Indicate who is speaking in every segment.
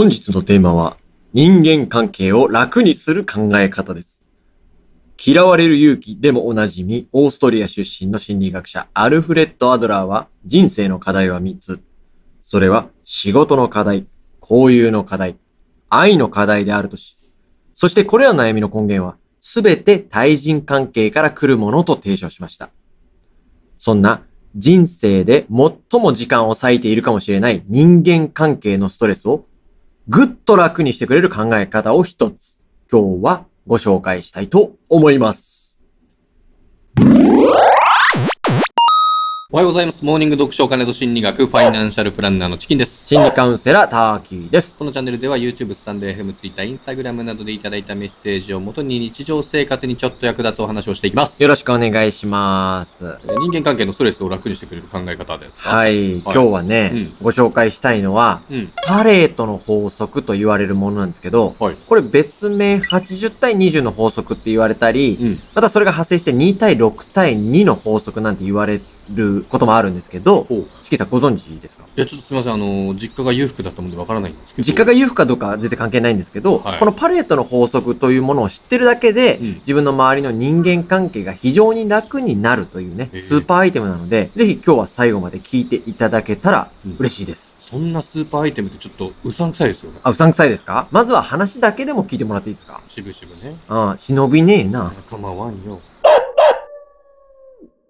Speaker 1: 本日のテーマは、人間関係を楽にする考え方です。嫌われる勇気でもおなじみ、オーストリア出身の心理学者、アルフレッド・アドラーは、人生の課題は3つ。それは、仕事の課題、交友の課題、愛の課題であるとし、そしてこれらの悩みの根源は、すべて対人関係から来るものと提唱しました。そんな人生で最も時間を割いているかもしれない人間関係のストレスをぐっと楽にしてくれる考え方を一つ、今日はご紹介したいと思います。
Speaker 2: おはようございます。モーニング読書お金と心理学、ファイナンシャルプランナーのチキンです。
Speaker 1: 心理カウンセラー、ターキーです。
Speaker 2: このチャンネルでは YouTube、スタンド FM、Twitter、Instagram などでいただいたメッセージをもとに日常生活にちょっと役立つお話をしていきます。
Speaker 1: よろしくお願いします。
Speaker 2: えー人間関係のストレスを楽にしてくれる考え方ですか？
Speaker 1: はい、今日はね、
Speaker 2: うん
Speaker 1: ご紹介したいのは、
Speaker 2: うん。
Speaker 1: パレートの法則と言われるものなんですけど、
Speaker 2: はい。
Speaker 1: これ別名80対20の法則って言われたり、
Speaker 2: うん。
Speaker 1: またそれが派生して2対6対2の法則なんて言われることもあるんですけど。チキンさんご存知ですか？
Speaker 2: いや、ちょっとすみません。あの、実家が裕福だったもんでわからないんですけど。
Speaker 1: 実家が裕福かどうかは全然関係ないんですけど、
Speaker 2: はい
Speaker 1: このパレートの法則というものを知ってるだけで、
Speaker 2: うん
Speaker 1: 自分の周りの人間関係が非常に楽になるというね、スーパーアイテムなので、ぜひ今日は最後まで聞いていただけたら
Speaker 2: うん
Speaker 1: 嬉しいです。
Speaker 2: そんなスーパーアイテムってちょっとうさんくさいですよね。
Speaker 1: あ、うさんくさいですか？まずは話だけでも聞いてもらっていいですか？
Speaker 2: 渋々ね。
Speaker 1: ああ、忍びねえな。
Speaker 2: 構わんよ。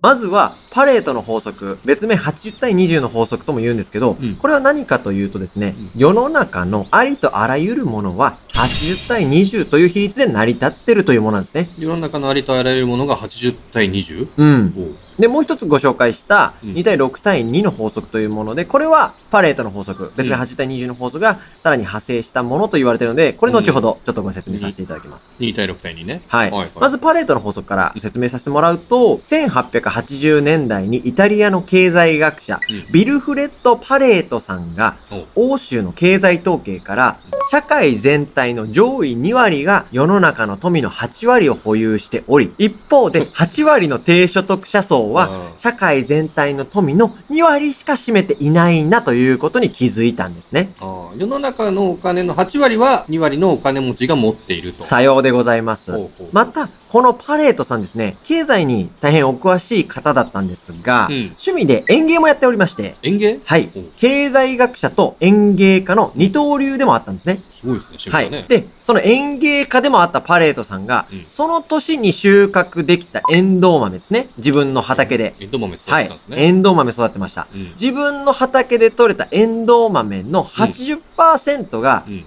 Speaker 1: まずは、パレートの法則、別名80対20の法則とも言うんですけど、
Speaker 2: うん
Speaker 1: これは何かというとですね、
Speaker 2: う
Speaker 1: 世の中のありとあらゆるものは80対20という比率で成り立ってるというものなんですね。
Speaker 2: 世の中のありとあらゆるものが80対 20?
Speaker 1: うん。で、もう一つご紹介した
Speaker 2: うん。
Speaker 1: 2対6対2の法則というもので、これはパレートの法則、別名
Speaker 2: うん
Speaker 1: 80対20の法則がさらに派生したものと言われているので、これ後ほどちょっとご説明させていただきます。
Speaker 2: 2対6対2ね。
Speaker 1: はい。
Speaker 2: はいはい。
Speaker 1: まずパレートの法則から説明させてもらうと、1880年代にイタリアの経済学者、
Speaker 2: うん。
Speaker 1: ビルフレッド・パレートさんが、欧州の経済統計から、社会全体の上位2割が世の中の富の8割を保有しており、一方で8割の低所得者層は、
Speaker 2: うん
Speaker 1: 社会全体の富の2割しか占めていないなということに気づいたんですね。
Speaker 2: 世の中のお金の8割は2割のお金持ちが持っていると。
Speaker 1: さようでございます。
Speaker 2: ほうほう
Speaker 1: また、このパレートさんですね、経済に大変お詳しい方だったんですが、
Speaker 2: うん
Speaker 1: 趣味で園芸もやっておりまして、
Speaker 2: 園芸？
Speaker 1: はい
Speaker 2: お。
Speaker 1: 経済学者と園芸家の二刀流でもあったんですね。
Speaker 2: すごいですね、趣
Speaker 1: はい。
Speaker 2: 味がね。
Speaker 1: で、その園芸家でもあったパレートさんが、
Speaker 2: うん
Speaker 1: その年に収穫できたエンドウ豆ですね。自分の畑で。
Speaker 2: エンドウ豆育て
Speaker 1: はい
Speaker 2: たんです。ね。
Speaker 1: エンドウ豆育ってました。
Speaker 2: うん
Speaker 1: 自分の畑で採れたエンドウ豆の80%が
Speaker 2: うん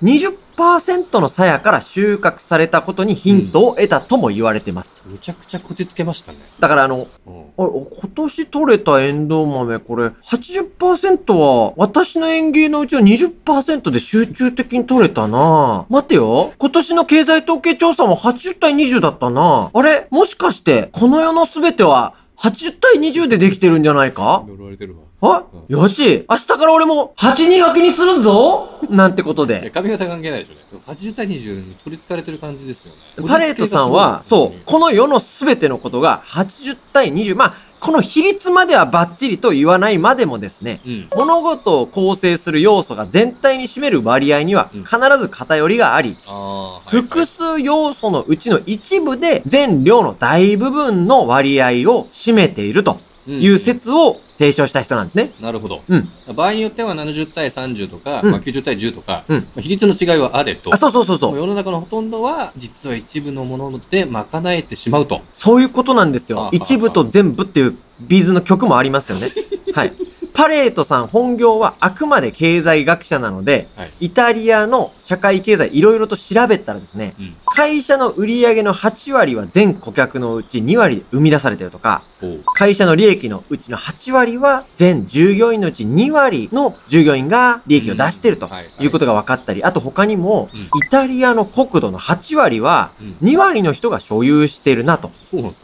Speaker 1: 20%の鞘から収穫されたことにヒントを得たとも言われてます。
Speaker 2: むちゃくちゃこじつけましたね。
Speaker 1: だからあの、
Speaker 2: うん
Speaker 1: あれ今年採れたエンドウ豆、これ、80%は、私の園芸のうちの20%で集中的に取れたな待てよ。今年の経済統計調査も80対20だったなあれもしかして、この世の全ては、80対20でできてるんじゃないか？
Speaker 2: 呪われてるわ。
Speaker 1: あよし明日から俺も8人分けにするぞなんてこと
Speaker 2: いや
Speaker 1: で。
Speaker 2: 髪型関係ないでしょうね。80対20に取り憑かれてる感じですよね。
Speaker 1: パレートさんは、そう、この世の全てのことが80対20。まあ、この比率まではバッチリと言わないまでもですね、
Speaker 2: うん。
Speaker 1: 物事を構成する要素が全体に占める割合には
Speaker 2: うん。
Speaker 1: 必ず偏りがあり、
Speaker 2: ああ、はい。
Speaker 1: 複数要素のうちの一部で全量の大部分の割合を占めているという説を提唱した人なんですね。
Speaker 2: なるほど。
Speaker 1: うん。
Speaker 2: 場合によっては70対30とか、
Speaker 1: うん
Speaker 2: まあ、90対10とか、
Speaker 1: うん
Speaker 2: まあ比率の違いはあれと、
Speaker 1: あ、そうそうそうそう。
Speaker 2: 世の中のほとんどは実は一部のもので賄えてしまうと。
Speaker 1: そういうことなんですよ。一部と全部っていうビーズの曲もありますよね。はい。パレートさん本業はあくまで経済学者なので、
Speaker 2: はい。
Speaker 1: イタリアの社会経済いろいろと調べたらですね、
Speaker 2: うん。
Speaker 1: 会社の売上の8割は全顧客のうち2割で生み出されてるとか。会社の利益のうちの8割は全従業員のうち2割の従業員が利益を出してると
Speaker 2: い
Speaker 1: いうことが分かったり、あと他にも
Speaker 2: うん、
Speaker 1: イタリアの国土の8割は
Speaker 2: うん
Speaker 1: 2割の人が所有してるなと。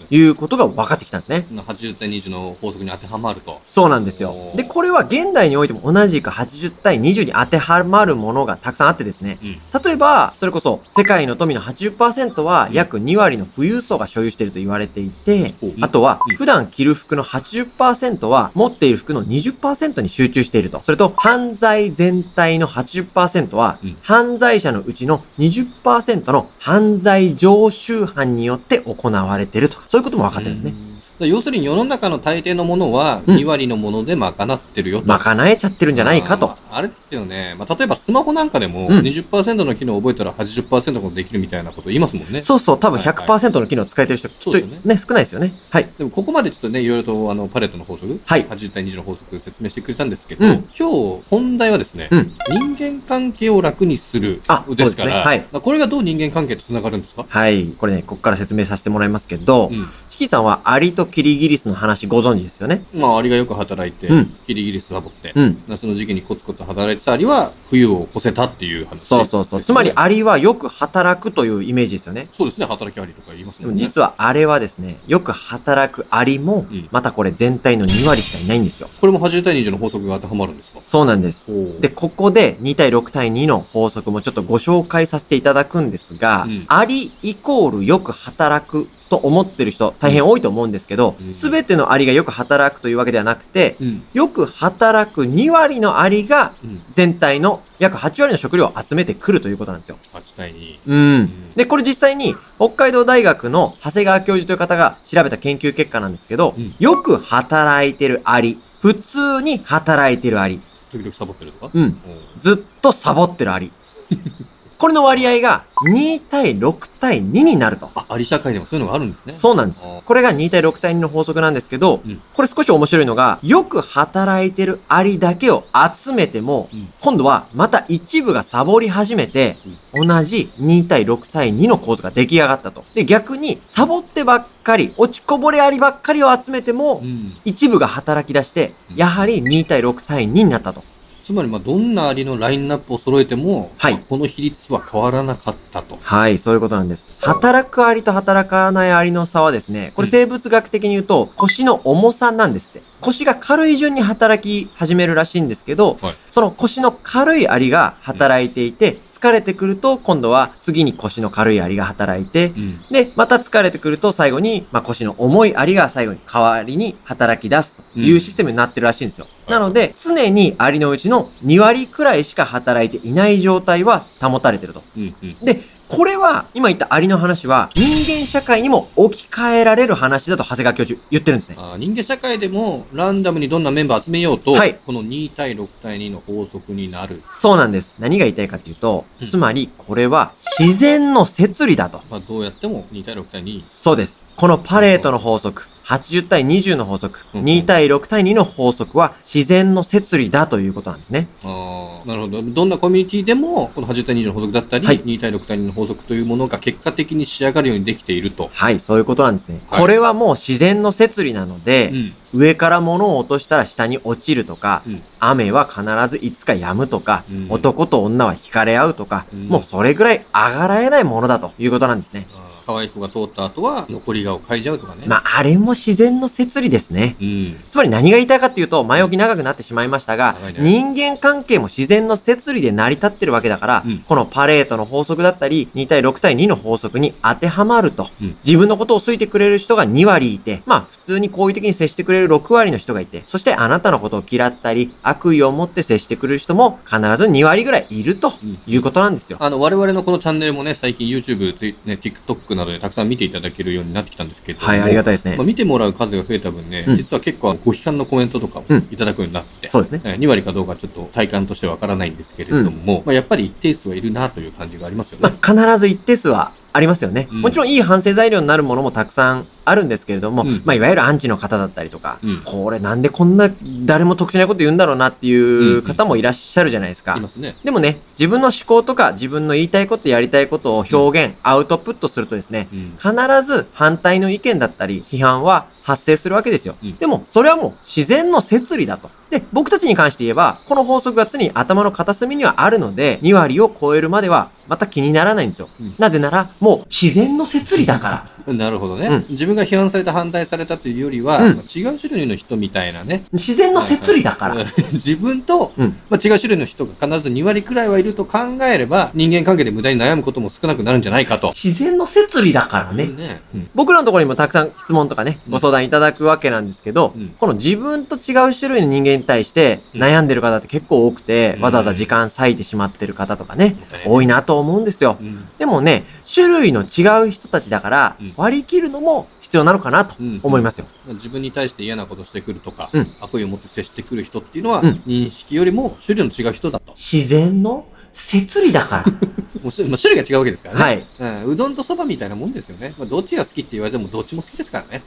Speaker 1: いうことが分かってきたんですね。
Speaker 2: 80対20の法則に当てはまると。
Speaker 1: そうなんですよで、これは現代においても同じく80対20に当てはまるものがたくさんあってですね。
Speaker 2: うん。
Speaker 1: 例えば、それこそ、世界の富の80%は
Speaker 2: うん
Speaker 1: 約2割の富裕層が所有していると言われていてあとは
Speaker 2: うん、
Speaker 1: 普段着る服の80%は持っている服の20%に集中していると。それと、犯罪全体の80%は
Speaker 2: うん、
Speaker 1: 犯罪者のうちの20%の犯罪常習犯によって行われているとか、そういうことも分かってるんですね。
Speaker 2: 要するに世の中の大抵のものは
Speaker 1: うん
Speaker 2: 2割のもので賄ってるよと。
Speaker 1: 賄えちゃってるんじゃないかと
Speaker 2: ま。ああれですよね。まあ、例えばスマホなんかでも
Speaker 1: うん
Speaker 2: 20%の機能を覚えたら80%のことできるみたいなこと言いますもんね。
Speaker 1: そうそう、多分
Speaker 2: はいはい
Speaker 1: 100%の機能使えてる人、きっと
Speaker 2: そうですよ
Speaker 1: ね、少ないですよね。はい。
Speaker 2: でもここまでちょっとね、いろいろとあのパレットの法則、
Speaker 1: はい
Speaker 2: 80対20の法則説明してくれたんですけど、
Speaker 1: うん
Speaker 2: 今日本題はですね、
Speaker 1: うん。
Speaker 2: 人間関係を楽にする
Speaker 1: あ
Speaker 2: ですから、
Speaker 1: そうですねはい
Speaker 2: これがどう人間関係とつながるんですか？
Speaker 1: はい。これね、ここから説明させてもらいますけど、キさんはアリとキリギリスの話ご存知ですよね？
Speaker 2: まあ、アリがよく働いて、
Speaker 1: うん
Speaker 2: キリギリスサボって、
Speaker 1: うん。
Speaker 2: 夏の時期にコツコツ働いてたアリは冬を越せたっていう話、
Speaker 1: そうそうそう。つまり、アリはよく働くというイメージですよね。
Speaker 2: そうですね、働きアリとか言います
Speaker 1: で
Speaker 2: も
Speaker 1: 実はあれはですね、よく働くアリも
Speaker 2: うん、
Speaker 1: またこれ全体の2割しかいないんですよ。
Speaker 2: これも80対20の法則が当てはまるんですか？
Speaker 1: そうなんです。
Speaker 2: で、
Speaker 1: で、ここで2対6対2の法則もちょっとご紹介させていただくんですが、
Speaker 2: うん
Speaker 1: アリイコールよく働くと思ってる人大変多いと思うんですけど
Speaker 2: うん、
Speaker 1: すべ、てのアリがよく働くというわけではなくて、
Speaker 2: うん。
Speaker 1: よく働く2割のアリが
Speaker 2: うん。
Speaker 1: 全体の約8割の食料を集めてくるということなんですよ。
Speaker 2: 8対2。
Speaker 1: うん。で、これ実際に北海道大学の長谷川教授という方が調べた研究結果なんですけど、
Speaker 2: うん
Speaker 1: よく働いてるアリ、普通に働いてるアリ、
Speaker 2: 時々サボってるとか？
Speaker 1: うん。
Speaker 2: うん
Speaker 1: ずっとサボってるアリ。これの割合が2対6対2になると。
Speaker 2: あ、アリ社会でもそういうのがあるんですね。
Speaker 1: そうなんです。これが2対6対2の法則なんですけど、
Speaker 2: うん
Speaker 1: これ少し面白いのが、よく働いてるアリだけを集めても、
Speaker 2: うん
Speaker 1: 今度はまた一部がサボり始めて、同じ2対6対2の構図が出来上がったと。で、逆に、サボってばっかり、落ちこぼれアリばっかりを集めても
Speaker 2: う、ん。
Speaker 1: 一部が働き出して
Speaker 2: うん、
Speaker 1: やはり2対6対2になったと。
Speaker 2: つまり、まあ、どんなアリのラインナップを揃えても、
Speaker 1: はい
Speaker 2: まあこの比率は変わらなかったと。
Speaker 1: はい、そういうことなんです。働くアリと働かないアリの差はですね、これ生物学的に言うと、腰の重さなんですって。腰が軽い順に働き始めるらしいんですけど、
Speaker 2: はい
Speaker 1: その腰の軽いアリが働いていて、疲れてくると、今度は次に腰の軽いアリが働いて、
Speaker 2: うん。
Speaker 1: で、また疲れてくると最後に、まあ、腰の重いアリが最後に代わりに働き出すというシステムになってるらしいんですよ。
Speaker 2: うん
Speaker 1: なので、常にアリのうちの2割くらいしか働いていない状態は保たれてると。
Speaker 2: うん。うん。
Speaker 1: で、これは、今言ったアリの話は、人間社会にも置き換えられる話だと長谷川教授言ってるんですね。
Speaker 2: あー人間社会でもランダムにどんなメンバー集めようと、
Speaker 1: はい
Speaker 2: この2対6対2の法則になる。
Speaker 1: そうなんです。何が言いたいかっていうと
Speaker 2: うん、
Speaker 1: つまり、これは自然の摂理だと。
Speaker 2: まあ、どうやっても2対6対2。
Speaker 1: そうです。このパレートの法則、80対20の法則、
Speaker 2: うん
Speaker 1: 2対6対2の法則は自然の摂理だということなんですね。
Speaker 2: ああ、なるほど。どんなコミュニティでも、この80対20の法則だったり、
Speaker 1: はい
Speaker 2: 2対6対2の法則というものが結果的に仕上がるようにできていると。
Speaker 1: はい、そういうことなんですね。
Speaker 2: はい
Speaker 1: これはもう自然の摂理なので、
Speaker 2: うん。
Speaker 1: 上から物を落としたら下に落ちるとか、
Speaker 2: うん
Speaker 1: 雨は必ずいつか止むとか、
Speaker 2: うん
Speaker 1: 男と女は惹かれ合うとか、
Speaker 2: うん
Speaker 1: もうそれぐらい上がらえないものだということなんですね。
Speaker 2: 可愛い子が通った後は、残り顔を嗅いじゃうとかね。
Speaker 1: まあ、あれも自然の摂理ですね。
Speaker 2: うん。
Speaker 1: つまり何が言いたいかっていうと、前置き長くなってしまいましたが人間関係も自然の摂理で成り立ってるわけだから、
Speaker 2: うん
Speaker 1: このパレートの法則だったり、2対6対2の法則に当てはまると、
Speaker 2: うん
Speaker 1: 自分のことを好いてくれる人が2割いて、まあ普通に好意的に接してくれる6割の人がいて、そしてあなたのことを嫌ったり、悪意を持って接してくれる人も必ず2割ぐらいいると
Speaker 2: うん
Speaker 1: いうことなんですよ。
Speaker 2: あの、我々のこのチャンネルもね、最近 YouTube、ね、TikTok などでたくさん見ていただけるようになってきたんですけれども。
Speaker 1: はい、ありがたいですね
Speaker 2: まあ、。見てもらう数が増えた分ね、
Speaker 1: うん
Speaker 2: 実は結構ご批判のコメントとかも
Speaker 1: うん
Speaker 2: いただくようになって、
Speaker 1: そうですね。
Speaker 2: えー2割かどうかちょっと体感としてはわからないんですけれども、まあ、やっぱり一定数はいるなという感じがありますよね。
Speaker 1: まあ、必ず一定数はありますよね。
Speaker 2: うん
Speaker 1: もちろんいい反省材料になるものもたくさんあるんですけれども、
Speaker 2: うん
Speaker 1: まあ、いわゆるアンチの方だったりとか、
Speaker 2: うん
Speaker 1: これなんでこんな誰も得しないこと言うんだろうなっていう方もいらっしゃるじゃないですか。
Speaker 2: いますね。
Speaker 1: でもね、自分の思考とか自分の言いたいことやりたいことを表現、アウトプットするとですね、
Speaker 2: うん。
Speaker 1: 必ず反対の意見だったり批判は発生するわけですよ。
Speaker 2: うん
Speaker 1: でも、それはもう自然の摂理だと。で、僕たちに関して言えば、この法則が常に頭の片隅にはあるので、2割を超えるまではまた気にならないんですよ。
Speaker 2: うん
Speaker 1: なぜなら、もう自然の摂理だから。
Speaker 2: なるほどね、
Speaker 1: うん
Speaker 2: 自分が批判された反対されたというよりは、
Speaker 1: うん
Speaker 2: まあ違う種類の人みたいなね。
Speaker 1: 自然の摂理だから。
Speaker 2: 自分と、
Speaker 1: うん
Speaker 2: まあ、違う種類の人が必ず2割くらいはいると考えれば、人間関係で無駄に悩むことも少なくなるんじゃないかと。
Speaker 1: 自然の摂理だからね。
Speaker 2: ね。うん
Speaker 1: 僕らのところにもたくさん質問とかね、
Speaker 2: うん
Speaker 1: ご相談いただくわけなんですけど、
Speaker 2: うん
Speaker 1: この自分と違う種類の人間に対して
Speaker 2: うん
Speaker 1: 悩んでる方って結構多くて、
Speaker 2: うん
Speaker 1: わざわざ時間割いてしまってる方とかね、
Speaker 2: ね
Speaker 1: 多いなと思うんですよ。
Speaker 2: うん
Speaker 1: でもね、種類の違う人たちだから
Speaker 2: うん、
Speaker 1: 割り切るのも必要なのかなと
Speaker 2: うん
Speaker 1: 思いますよ。
Speaker 2: まあ自分に対して嫌なことしてくるとか、
Speaker 1: うん
Speaker 2: 悪意を持って接してくる人っていうのは、
Speaker 1: うん
Speaker 2: 認識よりも種類の違う人だと。
Speaker 1: 自然の摂理だか
Speaker 2: もう種類が違うわけですから
Speaker 1: ら。
Speaker 2: ね。
Speaker 1: はい。
Speaker 2: うん、うどんとそばみたいなもんですよね。まあ、どっちが好きって言われてもどっちも好きですからね。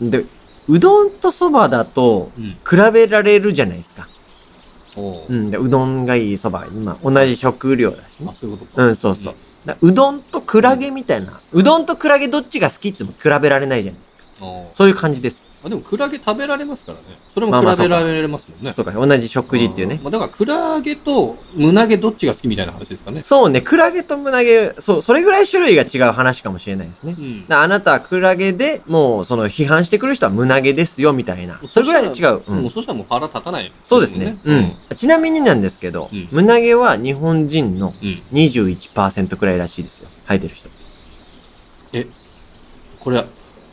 Speaker 1: で、うどんとそばだと、
Speaker 2: うん。
Speaker 1: 比べられるじゃないですか。
Speaker 2: おう
Speaker 1: うん。で、うどんがいい、そば。まあ、同じ食料だしね
Speaker 2: あ、。そういうことか。
Speaker 1: うん、そうそう。だうどんとクラゲみたいな。うどんとクラゲどっちが好きっても比べられないじゃないですか。
Speaker 2: あ
Speaker 1: そういう感じです。
Speaker 2: あでも、クラゲ食べられますからね。それも
Speaker 1: まあまあ
Speaker 2: 比べられますもんね。
Speaker 1: そうか、同じ食事っていうね。
Speaker 2: まあ、だから、クラゲと胸毛どっちが好きみたいな話ですかね。
Speaker 1: そうね、クラゲと胸毛、そう、それぐらい種類が違う話かもしれないですね。
Speaker 2: うん。
Speaker 1: だあなたはクラゲで、もう、その批判してくる人は胸毛ですよ、みたいな。それぐらい違う。う
Speaker 2: もう、
Speaker 1: ん。
Speaker 2: そしたらもう腹立たない、
Speaker 1: そうですね。うん。ちなみになんですけど、
Speaker 2: うん
Speaker 1: 胸毛は日本人の
Speaker 2: うん。
Speaker 1: 21%くらいらしいですよ。生えてる人。
Speaker 2: これ、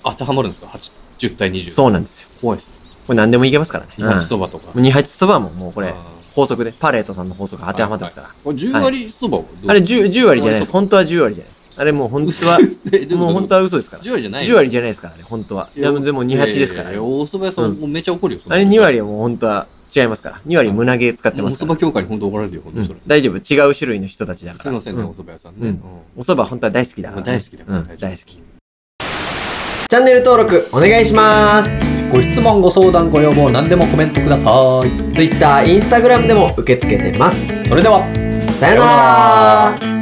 Speaker 2: 当てはまるんですか ?8、10対20。
Speaker 1: そうなんですよ。
Speaker 2: 怖いですね。
Speaker 1: これ何でもいけますからね。
Speaker 2: 二八そばとか。
Speaker 1: うん。二八そばももうこれ、法則で、パレートさんの法則が当てはまってますから。
Speaker 2: これ10割そば
Speaker 1: あれ 10, 10割じゃないです。本当は10割じゃないです。あれもう本当は、もう本当は嘘ですから。
Speaker 2: 10割じゃない
Speaker 1: 10割じゃないですからね、本当は。でもでも28ですからね。
Speaker 2: いやいや大そば屋さん、
Speaker 1: うん
Speaker 2: もうめっちゃ怒るよ。
Speaker 1: あれ
Speaker 2: なこと
Speaker 1: 2割はもう本当は違いますから。2割胸毛使ってますから
Speaker 2: おそば。協会に本当怒られるよ、本当にそれ
Speaker 1: うん。大丈夫。違う種類の人たちだから。
Speaker 2: すいませんね、
Speaker 1: う
Speaker 2: お蕎麦屋さんね。
Speaker 1: お蕎麦本当は大好きだから、
Speaker 2: 大好きだよ
Speaker 1: うん
Speaker 2: 大丈夫
Speaker 1: 大好き。チャンネル登録お願いします。
Speaker 2: ご質問、ご相談、ご要望、何でもコメントください。
Speaker 1: Twitter、Instagram でも受け付けてます。
Speaker 2: それでは、
Speaker 1: さよなら